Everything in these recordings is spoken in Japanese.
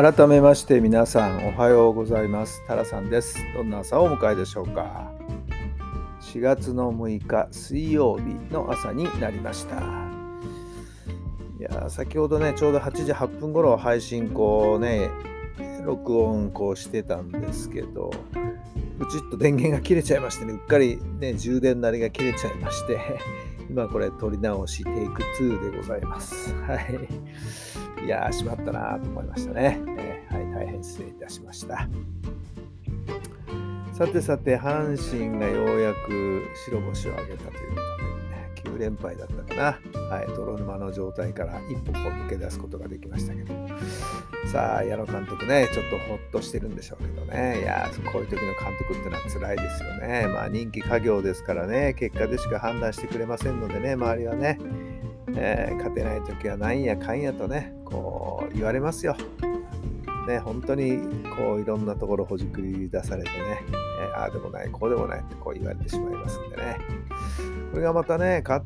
改めまして皆さんおはようございます。タラさんです。どんな朝をお迎えでしょうか。4月の6日水曜日の朝になりました。いや先ほどねちょうど8時8分頃配信こうね録音こうしてたんですけどプチッと電源が切れちゃいましてねうっかりね充電なりが切れちゃいまして今これ撮り直しテイク2でございます。はい。いやー、しまったなと思いましたね、えー、はい、大変失礼いたしました。さてさて、阪神がようやく白星を挙げたということで、9連敗だったかな。はい、泥沼の状態から一歩抜け出すことができましたけど。さあ、矢野監督ね、ちょっとほっとしてるんでしょうけどね。いやこういう時の監督ってのは辛いですよね。まあ、人気家業ですからね、結果でしか判断してくれませんのでね、周りはね。えー、勝てない時はなんやかんやとね、こう言われますよ。ね、本当にこういろんなところほじくり出されてね、えー、ああでもない、こうでもないってこう言われてしまいますんでね。これがまたね、勝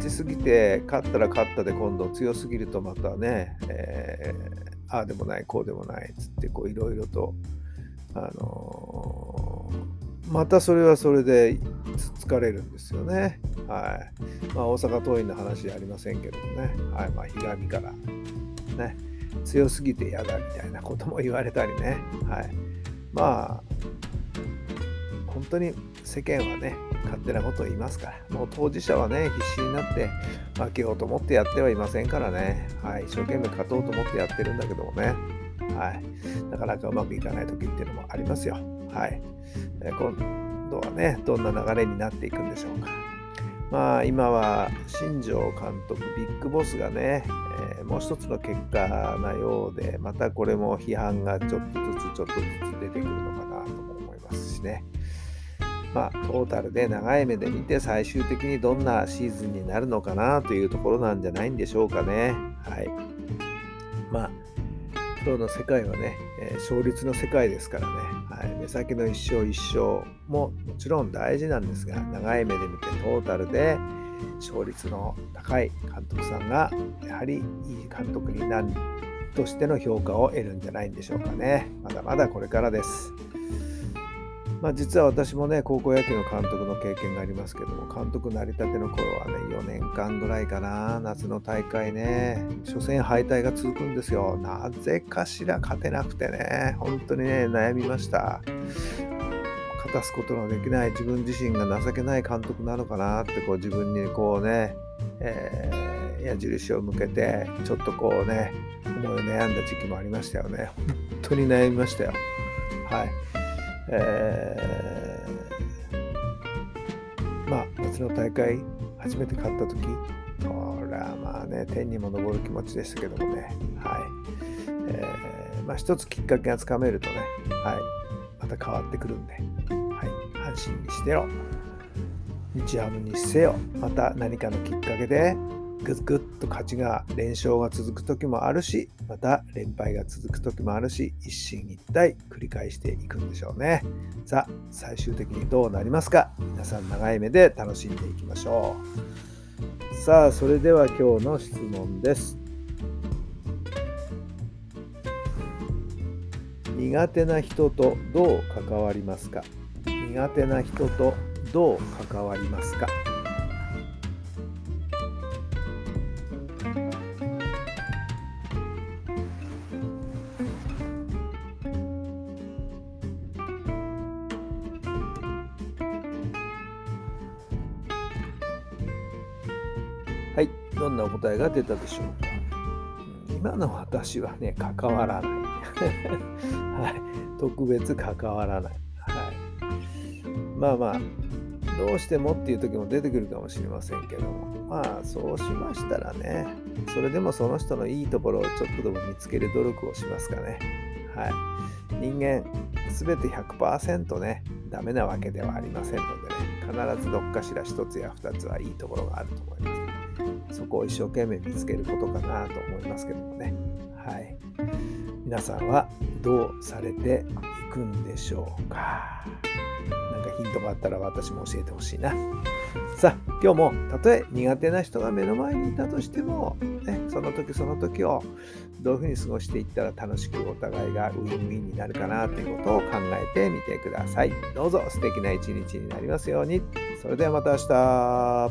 ちすぎて、勝ったら勝ったで今度強すぎるとまたね、えー、ああでもない、こうでもないっつっていろいろと、あのー、またそれはそれで疲れるんですよね。はい。まあ、大阪桐蔭の話じゃありませんけどもね。はい。まあ、ひがみから、ね、強すぎて嫌だみたいなことも言われたりね。はい。まあ、本当に世間はね、勝手なことを言いますから、もう当事者はね、必死になって負けようと思ってやってはいませんからね。はい。一生懸命勝とうと思ってやってるんだけどもね。はい。なかなかうまくいかない時っていうのもありますよ。はい。えー度はね、どんな流れになっていくんでしょうか。まあ今は新庄監督、ビッグボスがね、えー、もう一つの結果なようで、またこれも批判がちょっとずつちょっとずつ出てくるのかなとも思いますしね。まあトータルで長い目で見て最終的にどんなシーズンになるのかなというところなんじゃないんでしょうかね。はい。まあ今日の世界はね、えー、勝率の世界ですからね、はい、目先の一勝一勝ももちろん大事なんですが、長い目で見てトータルで勝率の高い監督さんが、やはりいい監督になるとしての評価を得るんじゃないんでしょうかね。まだまだこれからです。まあ、実は私もね、高校野球の監督の経験がありますけども、監督なりたての頃はね、4年間ぐらいかな、夏の大会ね、初戦敗退が続くんですよ。なぜかしら勝てなくてね、本当にね、悩みました。勝たすことのできない自分自身が情けない監督なのかなってこう自分にこうね、えー、矢印を向けてちょっとこうね思い悩んだ時期もありましたよね。本当に悩みましたよ。はい。えー、まあ夏の大会初めて勝った時これはまあね天にも昇る気持ちでしたけどもね。はい、えー、まあ一つきっかけがつかめるとねはい。また変わってくるんで、はい、阪神にしてよ日ハムにせよ。また何かのきっかけでぐっぐっと勝ちが連勝が続く時もあるしまた連敗が続く時もあるし一進一退繰り返していくんでしょうね。さあ最終的にどうなりますか？皆さん長い目で楽しんでいきましょう。さあそれでは今日の質問です。苦手な人とどう関わりますか？苦手な人とどう関わりますか？はい、どんなお答えが出たでしょうか。今の私はね、関わらない。はい、特別関わらない。はい、まあまあ、どうしてもっていう時も出てくるかもしれませんけども。まあそうしましたらねそれでもその人のいいところをちょっとでも見つける努力をしますかね。はい。人間全て100%ねダメなわけではありませんのでね必ずどっかしら1つや2つはいいところがあると思います。そこを一生懸命見つけることかなと思いますけどもねはい皆さんはどうされていくんでしょうか？何かヒントがあったら私も教えてほしいな。さあ、今日もたとえ苦手な人が目の前にいたとしても、ね、その時その時をどういうふうに過ごしていったら楽しくお互いがウィンウィンになるかなということを考えてみてください。どうぞ素敵な一日になりますように。それではまた明日。